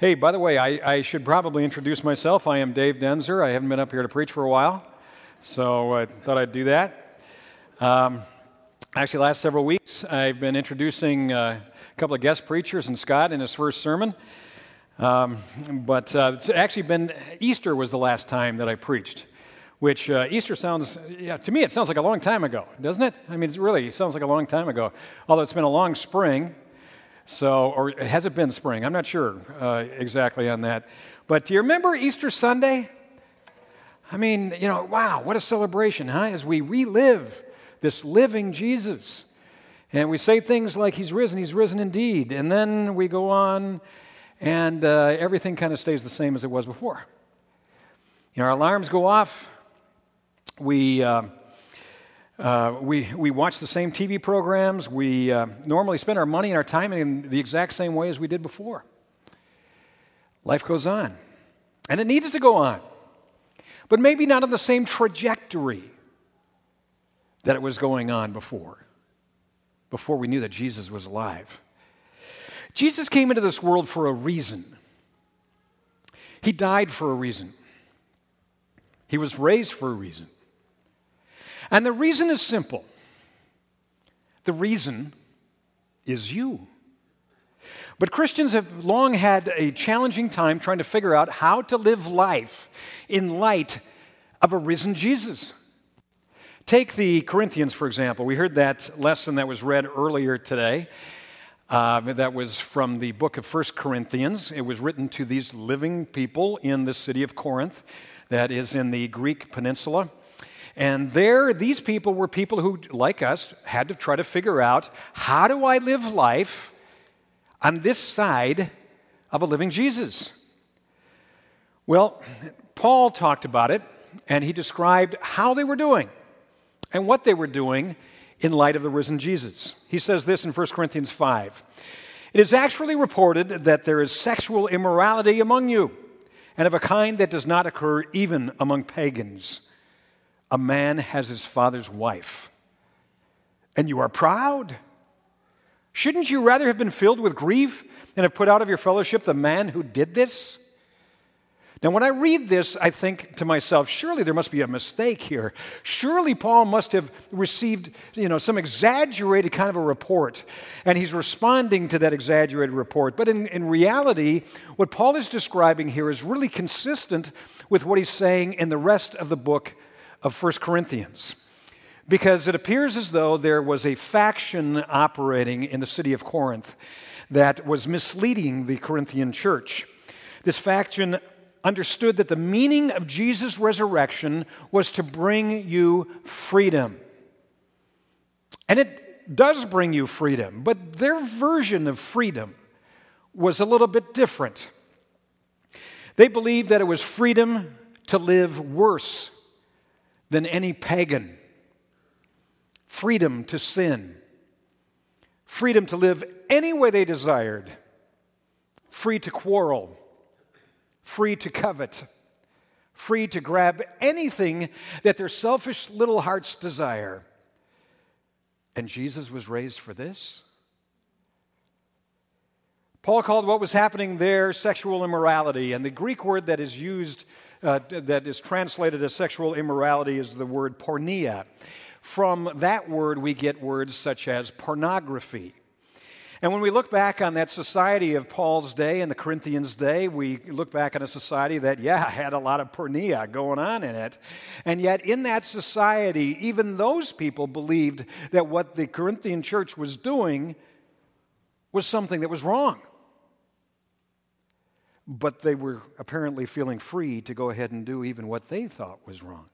Hey, by the way, I, I, should probably introduce myself. I am Dave Denzer. I haven't been up here to preach for a while, so I thought I'd do that. Um, actually, last several weeks, I've been introducing uh, a couple of guest preachers and Scott in his first sermon. Um, but uh, it's actually been Easter was the last time that I preached, which uh, Easter sounds, yeah, to me, it sounds like a long time ago, doesn't it? I mean, it really sounds like a long time ago, although it's been a long spring. So, or has it been spring? I'm not sure uh, exactly on that. But do you remember Easter Sunday? I mean, you know, wow, what a celebration, huh? As we relive this living Jesus. And we say things like, He's risen, He's risen indeed. And then we go on, and uh, everything kind of stays the same as it was before. You know, our alarms go off. We. Uh, uh, we, we watch the same TV programs. We uh, normally spend our money and our time in the exact same way as we did before. Life goes on, and it needs to go on, but maybe not on the same trajectory that it was going on before, before we knew that Jesus was alive. Jesus came into this world for a reason. He died for a reason. He was raised for a reason. And the reason is simple the reason is you. But Christians have long had a challenging time trying to figure out how to live life in light of a risen Jesus. Take the Corinthians, for example. We heard that lesson that was read earlier today. Uh, that was from the book of First Corinthians. It was written to these living people in the city of Corinth, that is in the Greek peninsula. And there, these people were people who, like us, had to try to figure out how do I live life on this side of a living Jesus? Well, Paul talked about it, and he described how they were doing and what they were doing in light of the risen Jesus. He says this in 1 Corinthians 5. It is actually reported that there is sexual immorality among you, and of a kind that does not occur even among pagans a man has his father's wife, and you are proud. Shouldn't you rather have been filled with grief and have put out of your fellowship the man who did this? Now, when I read this, I think to myself, surely there must be a mistake here. Surely Paul must have received, you know, some exaggerated kind of a report, and he's responding to that exaggerated report. But in, in reality, what Paul is describing here is really consistent with what he's saying in the rest of the book of 1 Corinthians because it appears as though there was a faction operating in the city of Corinth that was misleading the Corinthian church. This faction understood that the meaning of Jesus' resurrection was to bring you freedom. And it does bring you freedom, but their version of freedom was a little bit different. They believed that it was freedom to live worse than any pagan. Freedom to sin, freedom to live any way they desired, free to quarrel, free to covet, free to grab anything that their selfish little hearts desire. And Jesus was raised for this? Paul called what was happening there sexual immorality, and the Greek word that is used uh, that is translated as sexual immorality is the word porneia. From that word, we get words such as pornography. And when we look back on that society of Paul's day and the Corinthians' day, we look back on a society that, yeah, had a lot of porneia going on in it. And yet, in that society, even those people believed that what the Corinthian church was doing was something that was wrong but they were apparently feeling free to go ahead and do even what they thought was wrong.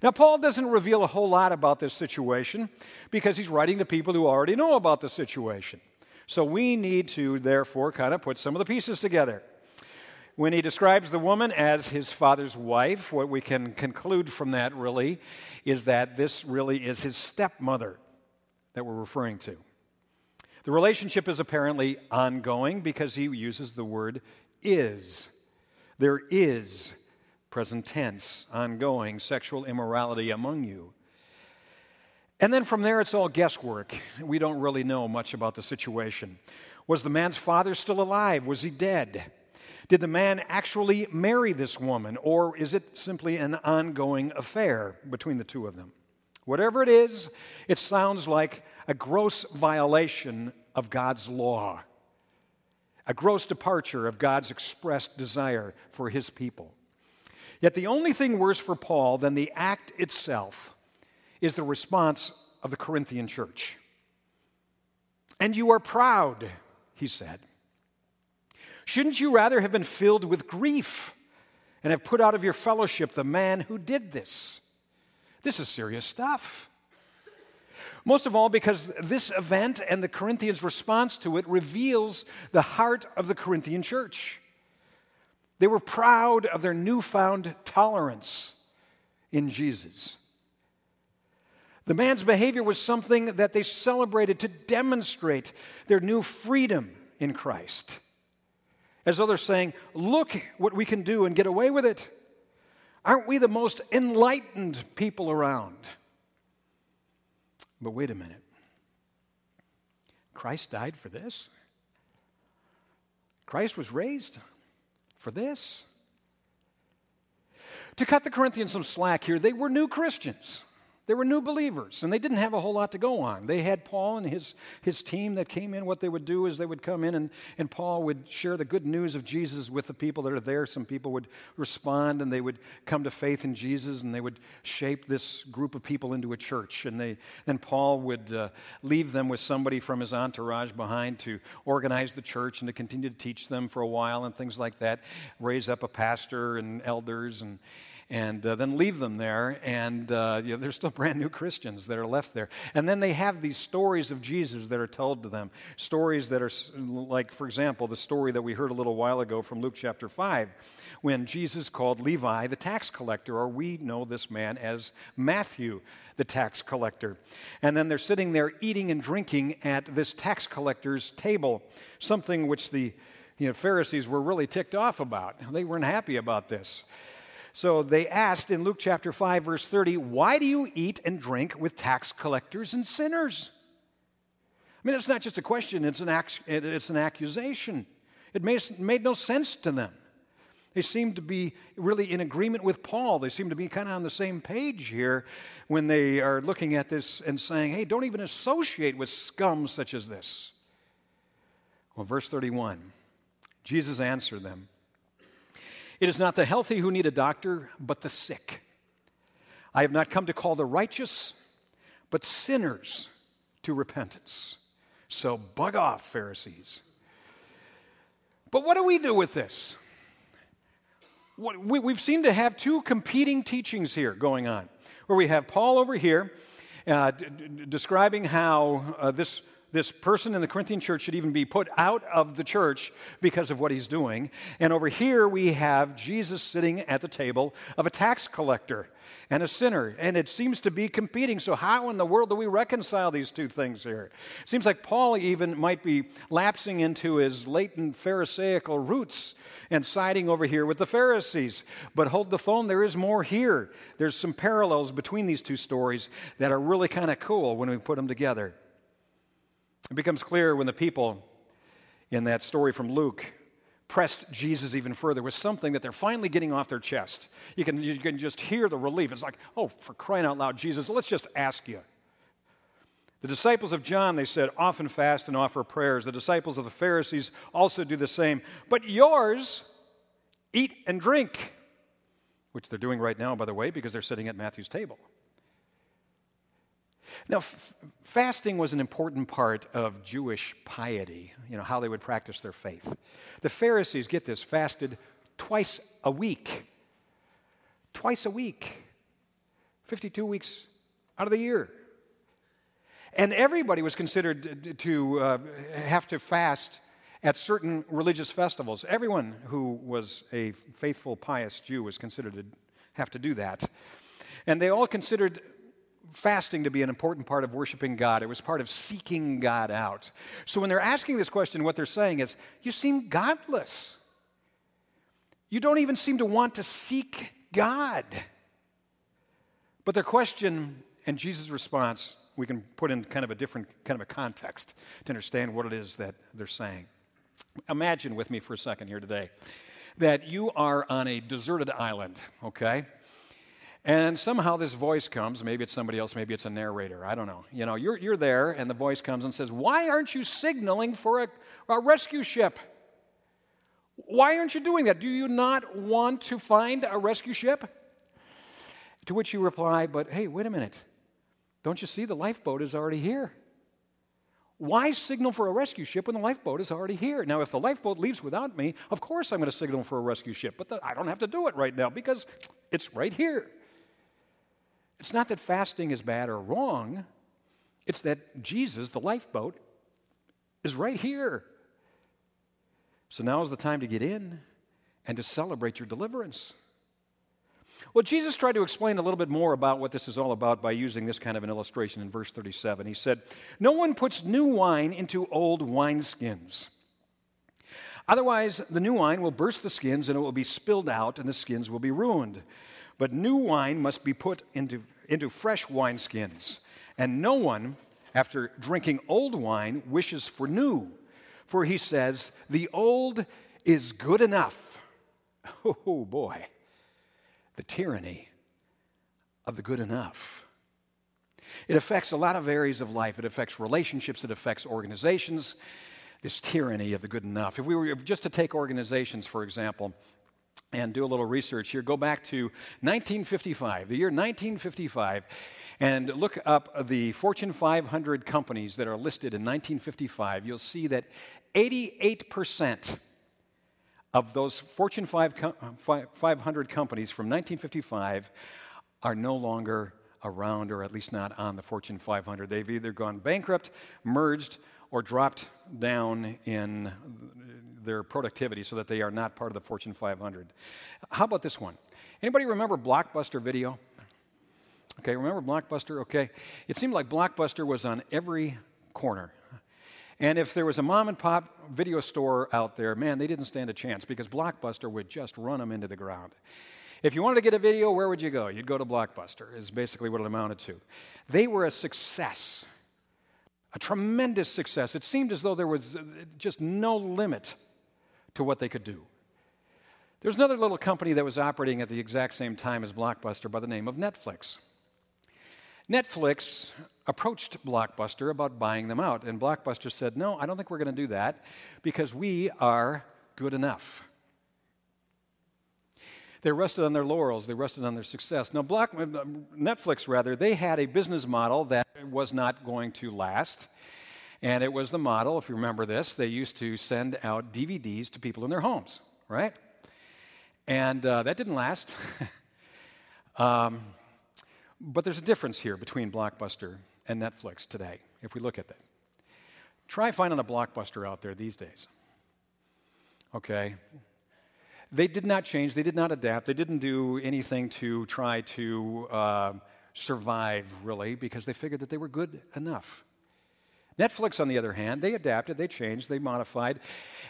Now, Paul doesn't reveal a whole lot about this situation because he's writing to people who already know about the situation. So we need to, therefore, kind of put some of the pieces together. When he describes the woman as his father's wife, what we can conclude from that really is that this really is his stepmother that we're referring to. The relationship is apparently ongoing because he uses the word is. There is, present tense, ongoing sexual immorality among you. And then from there, it's all guesswork. We don't really know much about the situation. Was the man's father still alive? Was he dead? Did the man actually marry this woman, or is it simply an ongoing affair between the two of them? Whatever it is, it sounds like a gross violation of God's law, a gross departure of God's expressed desire for his people. Yet the only thing worse for Paul than the act itself is the response of the Corinthian church. And you are proud, he said. Shouldn't you rather have been filled with grief and have put out of your fellowship the man who did this? This is serious stuff. Most of all, because this event and the Corinthians' response to it reveals the heart of the Corinthian church. They were proud of their newfound tolerance in Jesus. The man's behavior was something that they celebrated to demonstrate their new freedom in Christ. As though they're saying, Look what we can do and get away with it. Aren't we the most enlightened people around? But wait a minute. Christ died for this? Christ was raised for this? To cut the Corinthians some slack here, they were new Christians. They were new believers, and they didn't have a whole lot to go on. They had Paul and his, his team that came in. What they would do is they would come in, and, and Paul would share the good news of Jesus with the people that are there. Some people would respond, and they would come to faith in Jesus, and they would shape this group of people into a church. And they, then Paul would uh, leave them with somebody from his entourage behind to organize the church and to continue to teach them for a while and things like that, raise up a pastor and elders and and uh, then leave them there. And uh, you know, they're still brand new Christians that are left there. And then they have these stories of Jesus that are told to them. Stories that are like, for example, the story that we heard a little while ago from Luke chapter 5, when Jesus called Levi the tax collector, or we know this man as Matthew the tax collector. And then they're sitting there eating and drinking at this tax collector's table, something which the you know, Pharisees were really ticked off about. They weren't happy about this. So they asked in Luke chapter 5, verse 30, Why do you eat and drink with tax collectors and sinners? I mean, it's not just a question, it's an, ac- it's an accusation. It made, made no sense to them. They seem to be really in agreement with Paul. They seem to be kind of on the same page here when they are looking at this and saying, hey, don't even associate with scum such as this. Well, verse 31 Jesus answered them it is not the healthy who need a doctor, but the sick. I have not come to call the righteous, but sinners to repentance. So bug off, Pharisees. But what do we do with this? we, have seemed to have two competing teachings here going on, where we have Paul over here uh, d- d- describing how uh, this this person in the Corinthian church should even be put out of the church because of what he's doing. And over here we have Jesus sitting at the table of a tax collector and a sinner. And it seems to be competing. So, how in the world do we reconcile these two things here? It seems like Paul even might be lapsing into his latent Pharisaical roots and siding over here with the Pharisees. But hold the phone, there is more here. There's some parallels between these two stories that are really kind of cool when we put them together. It becomes clear when the people in that story from Luke pressed Jesus even further with something that they're finally getting off their chest. You can, you can just hear the relief. It's like, oh, for crying out loud, Jesus, let's just ask you. The disciples of John, they said, often fast and offer prayers. The disciples of the Pharisees also do the same. But yours, eat and drink, which they're doing right now, by the way, because they're sitting at Matthew's table. Now, f- fasting was an important part of Jewish piety, you know, how they would practice their faith. The Pharisees, get this, fasted twice a week. Twice a week. 52 weeks out of the year. And everybody was considered to uh, have to fast at certain religious festivals. Everyone who was a faithful, pious Jew was considered to have to do that. And they all considered fasting to be an important part of worshiping God. It was part of seeking God out. So when they're asking this question, what they're saying is, You seem godless. You don't even seem to want to seek God. But their question and Jesus' response we can put in kind of a different kind of a context to understand what it is that they're saying. Imagine with me for a second here today that you are on a deserted island, okay? And somehow this voice comes, maybe it's somebody else, maybe it's a narrator, I don't know. You know, you're, you're there, and the voice comes and says, Why aren't you signaling for a, a rescue ship? Why aren't you doing that? Do you not want to find a rescue ship? To which you reply, But hey, wait a minute. Don't you see the lifeboat is already here? Why signal for a rescue ship when the lifeboat is already here? Now, if the lifeboat leaves without me, of course I'm going to signal for a rescue ship, but the, I don't have to do it right now because it's right here. It's not that fasting is bad or wrong, it's that Jesus, the lifeboat, is right here. So now is the time to get in and to celebrate your deliverance. Well, Jesus tried to explain a little bit more about what this is all about by using this kind of an illustration in verse 37. He said, No one puts new wine into old wineskins. Otherwise, the new wine will burst the skins and it will be spilled out, and the skins will be ruined. But new wine must be put into, into fresh wineskins. And no one, after drinking old wine, wishes for new. For he says, The old is good enough. Oh boy the tyranny of the good enough. It affects a lot of areas of life. It affects relationships, it affects organizations, this tyranny of the good enough. If we were just to take organizations, for example, and do a little research here, go back to 1955, the year 1955, and look up the Fortune 500 companies that are listed in 1955, you'll see that 88% of those Fortune 500 uh, companies from 1955 are no longer around, or at least not on the Fortune 500. They've either gone bankrupt, merged, or dropped down in their productivity so that they are not part of the Fortune 500. How about this one? Anybody remember Blockbuster Video? Okay, remember Blockbuster? Okay. It seemed like Blockbuster was on every corner. And if there was a mom and pop video store out there, man, they didn't stand a chance because Blockbuster would just run them into the ground. If you wanted to get a video, where would you go? You'd go to Blockbuster, is basically what it amounted to. They were a success, a tremendous success. It seemed as though there was uh, just no limit to what they could do. There's another little company that was operating at the exact same time as Blockbuster by the name of Netflix. Netflix approached Blockbuster about buying them out, and Blockbuster said, No, I don't think we're going to do that because we are good enough. They rested on their laurels, they rested on their success. Now, Netflix, rather, they had a business model that was not going to last. And it was the model, if you remember this, they used to send out DVDs to people in their homes, right? And uh, that didn't last. um, but there's a difference here between Blockbuster and Netflix today, if we look at that. Try finding a Blockbuster out there these days. Okay? They did not change, they did not adapt, they didn't do anything to try to uh, survive, really, because they figured that they were good enough. Netflix, on the other hand, they adapted, they changed, they modified,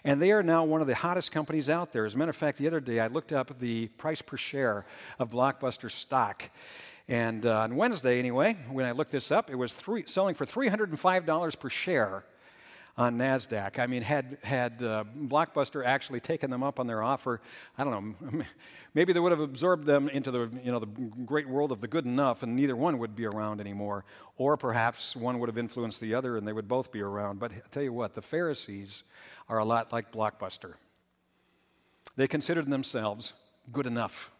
and they are now one of the hottest companies out there. As a matter of fact, the other day I looked up the price per share of Blockbuster stock, and uh, on Wednesday, anyway, when I looked this up, it was three, selling for $305 per share on NASDAQ. I mean, had, had uh, Blockbuster actually taken them up on their offer, I don't know, maybe they would have absorbed them into the, you know, the great world of the good enough, and neither one would be around anymore. Or perhaps one would have influenced the other and they would both be around. But I tell you what, the Pharisees are a lot like Blockbuster. They considered themselves good enough.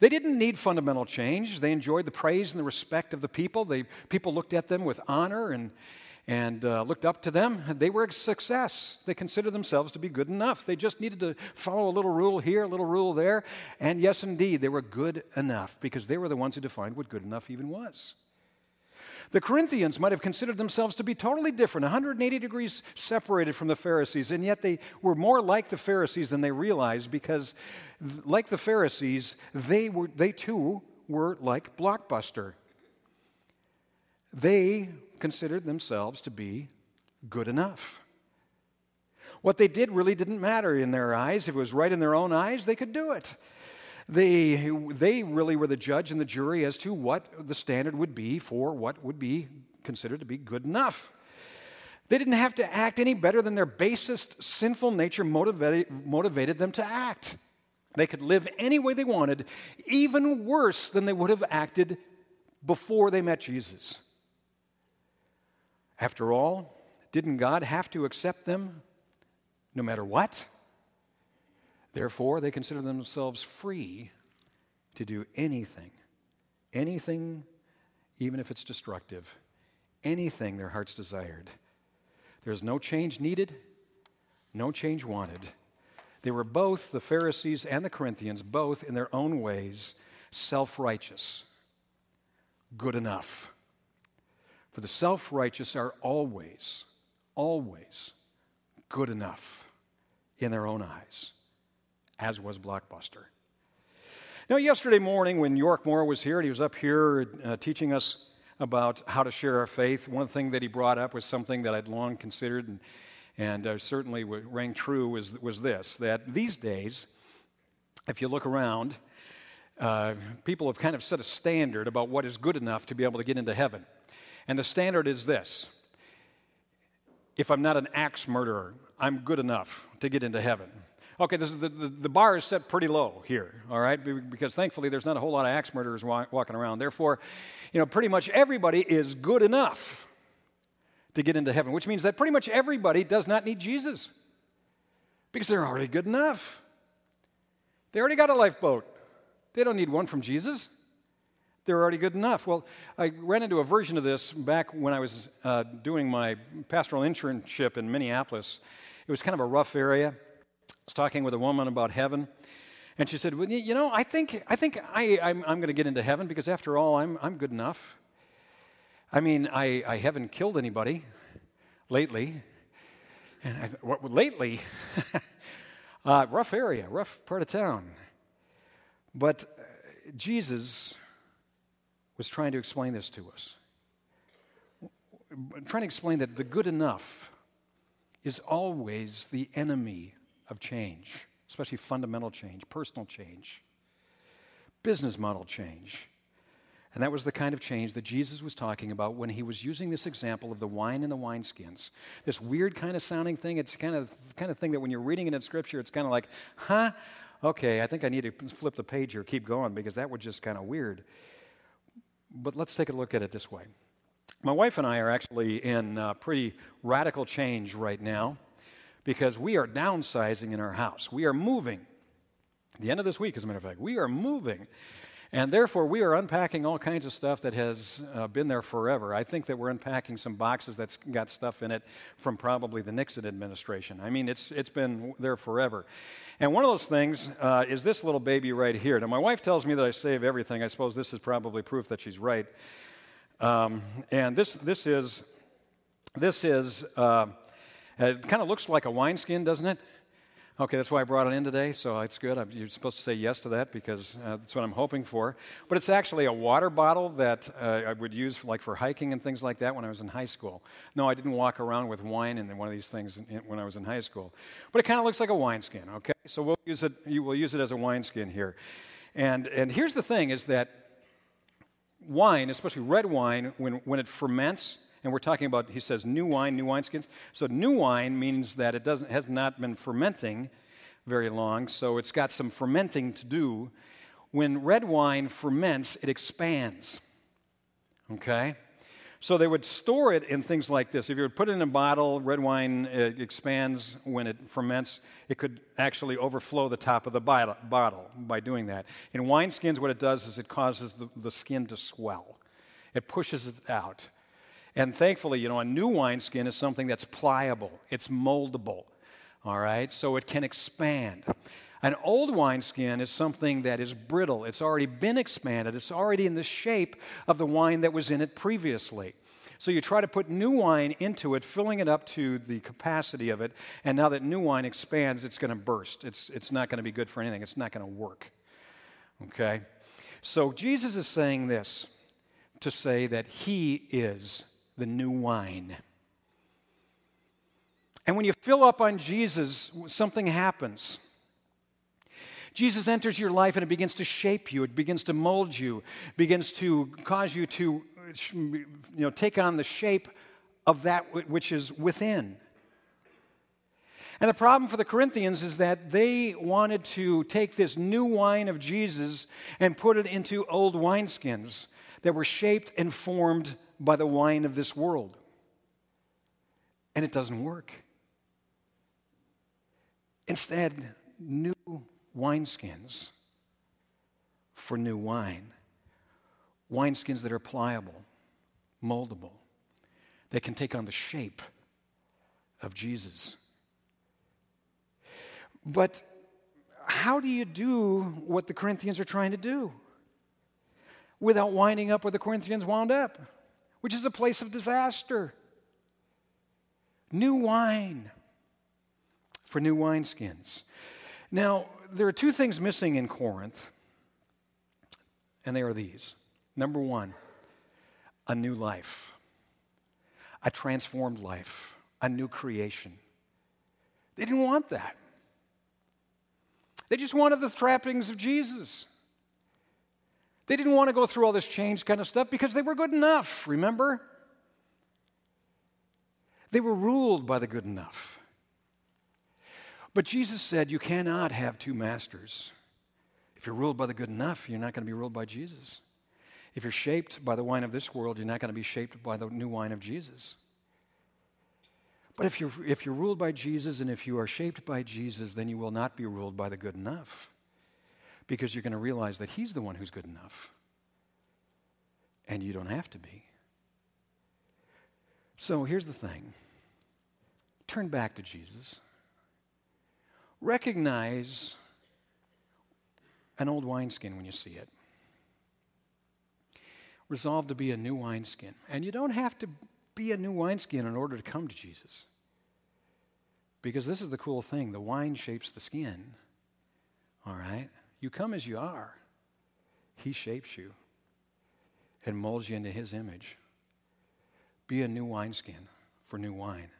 They didn't need fundamental change. They enjoyed the praise and the respect of the people. They, people looked at them with honor and, and uh, looked up to them. They were a success. They considered themselves to be good enough. They just needed to follow a little rule here, a little rule there. And yes, indeed, they were good enough because they were the ones who defined what good enough even was. The Corinthians might have considered themselves to be totally different, 180 degrees separated from the Pharisees, and yet they were more like the Pharisees than they realized because, like the Pharisees, they, were, they too were like Blockbuster. They considered themselves to be good enough. What they did really didn't matter in their eyes. If it was right in their own eyes, they could do it. they, they really were the judge and the jury as to what the standard would be for what would be considered to be good enough. They didn't have to act any better than their basest sinful nature motivated, motivated them to act. They could live any way they wanted, even worse than they would have acted before they met Jesus. After all, didn't God have to accept them no matter what? Therefore, they consider themselves free to do anything, anything, even if it's destructive, anything their hearts desired. There's no change needed, no change wanted. They were both, the Pharisees and the Corinthians, both in their own ways, self righteous, good enough. For the self righteous are always, always good enough in their own eyes as was Blockbuster. Now, yesterday morning when York Moore was here, and he was up here uh, teaching us about how to share our faith, one thing that he brought up was something that I'd long considered and, and uh, certainly rang true was, was this that these days, if you look around, uh, people have kind of set a standard about what is good enough to be able to get into heaven. And the standard is this if I'm not an axe murderer, I'm good enough to get into heaven. Okay, this, the, the, the, bar is set pretty low here, all right, because thankfully there's not a whole lot of axe murderers walking around. Therefore, you know, pretty much everybody is good enough to get into heaven, which means that pretty much everybody does not need Jesus because they're already good enough. They already got a lifeboat, they don't need one from Jesus. They're already good enough. Well, I ran into a version of this back when I was uh, doing my pastoral internship in Minneapolis. It was kind of a rough area I was talking with a woman about heaven, and she said, well, You know, I think, I think I, I'm, I'm going to get into heaven because, after all, I'm, I'm good enough. I mean, I, I haven't killed anybody lately. And I what, lately? uh, rough area, rough part of town. But uh, Jesus was trying to explain this to us. Trying to explain that the good enough is always the enemy of change, especially fundamental change, personal change, business model change. And that was the kind of change that Jesus was talking about when he was using this example of the wine and the wineskins. This weird kind of sounding thing. It's kind of kind of thing that when you're reading it in Scripture, it's kind of like, huh? Okay, I think I need to flip the page here, keep going, because that was just kind of weird. But let's take a look at it this way. My wife and I are actually in uh, pretty radical change right now because we are downsizing in our house. We are moving. The end of this week, as a matter of fact, we are moving. And therefore, we are unpacking all kinds of stuff that has uh, been there forever. I think that we're unpacking some boxes that's got stuff in it from probably the Nixon administration. I mean, it's, it's been there forever. And one of those things uh, is this little baby right here. Now, my wife tells me that I save everything. I suppose this is probably proof that she's right. Um, and this, this is, this is uh, it kind of looks like a wineskin, doesn't it? Okay, that's why I brought it in today, so it's good. I'm, you're supposed to say yes to that because uh, that's what I'm hoping for. But it's actually a water bottle that uh, I would use for, like for hiking and things like that when I was in high school. No, I didn't walk around with wine in one of these things in, when I was in high school. But it kind of looks like a wineskin. Okay, so we'll use it. You will use it as a wineskin here. And and here's the thing: is that wine, especially red wine, when when it ferments and we're talking about, he says, new wine, new wineskins. So new wine means that it doesn't, has not been fermenting very long, so it's got some fermenting to do. When red wine ferments, it expands. Okay? So they would store it in things like this. If you would put it in a bottle, red wine uh, expands when it ferments. It could actually overflow the top of the bottle by doing that. In wineskins, what it does is it causes the, the skin to swell, it pushes it out. And thankfully, you know, a new wineskin is something that's pliable, it's moldable, all right? So it can expand. An old wineskin is something that is brittle. It's already been expanded. It's already in the shape of the wine that was in it previously. So you try to put new wine into it, filling it up to the capacity of it, and now that new wine expands, it's going to burst. It's, it's not going to be good for anything. It's not going to work. Okay? So Jesus is saying this to say that he is the new wine. And when you fill up on Jesus, something happens. Jesus enters your life and it begins to shape you, it begins to mold you, begins to cause you to you know, take on the shape of that which is within. And the problem for the Corinthians is that they wanted to take this new wine of Jesus and put it into old wineskins that were shaped and formed by the wine of this world. And it doesn't work. Instead, new wineskins for new wine. Wineskins that are pliable, moldable, that can take on the shape of Jesus. But how do you do what the Corinthians are trying to do without winding up where the Corinthians wound up, which is a place of disaster? New wine for new wineskins. Now, there are two things missing in Corinth, and they are these. Number one, a new life, a transformed life, a new creation. They didn't want that. They just wanted the trappings of Jesus. They didn't want to go through all this change kind of stuff because they were good enough, remember? They were ruled by the good enough. But Jesus said you cannot have two masters. If you're ruled by the good enough, you're not going to be ruled by Jesus. If you're shaped by the wine of this world, you're not going to be shaped by the new wine of Jesus. But if you're, if you're ruled by Jesus and if you are shaped by Jesus, then you will not be ruled by the good enough because you're going to realize that He's the one who's good enough. And you don't have to be. So here's the thing turn back to Jesus. Recognize an old wineskin when you see it. Resolve to be a new wineskin. And you don't have to be a new wineskin in order to come to Jesus. Because this is the cool thing the wine shapes the skin. All right? You come as you are, He shapes you and molds you into His image. Be a new wineskin for new wine.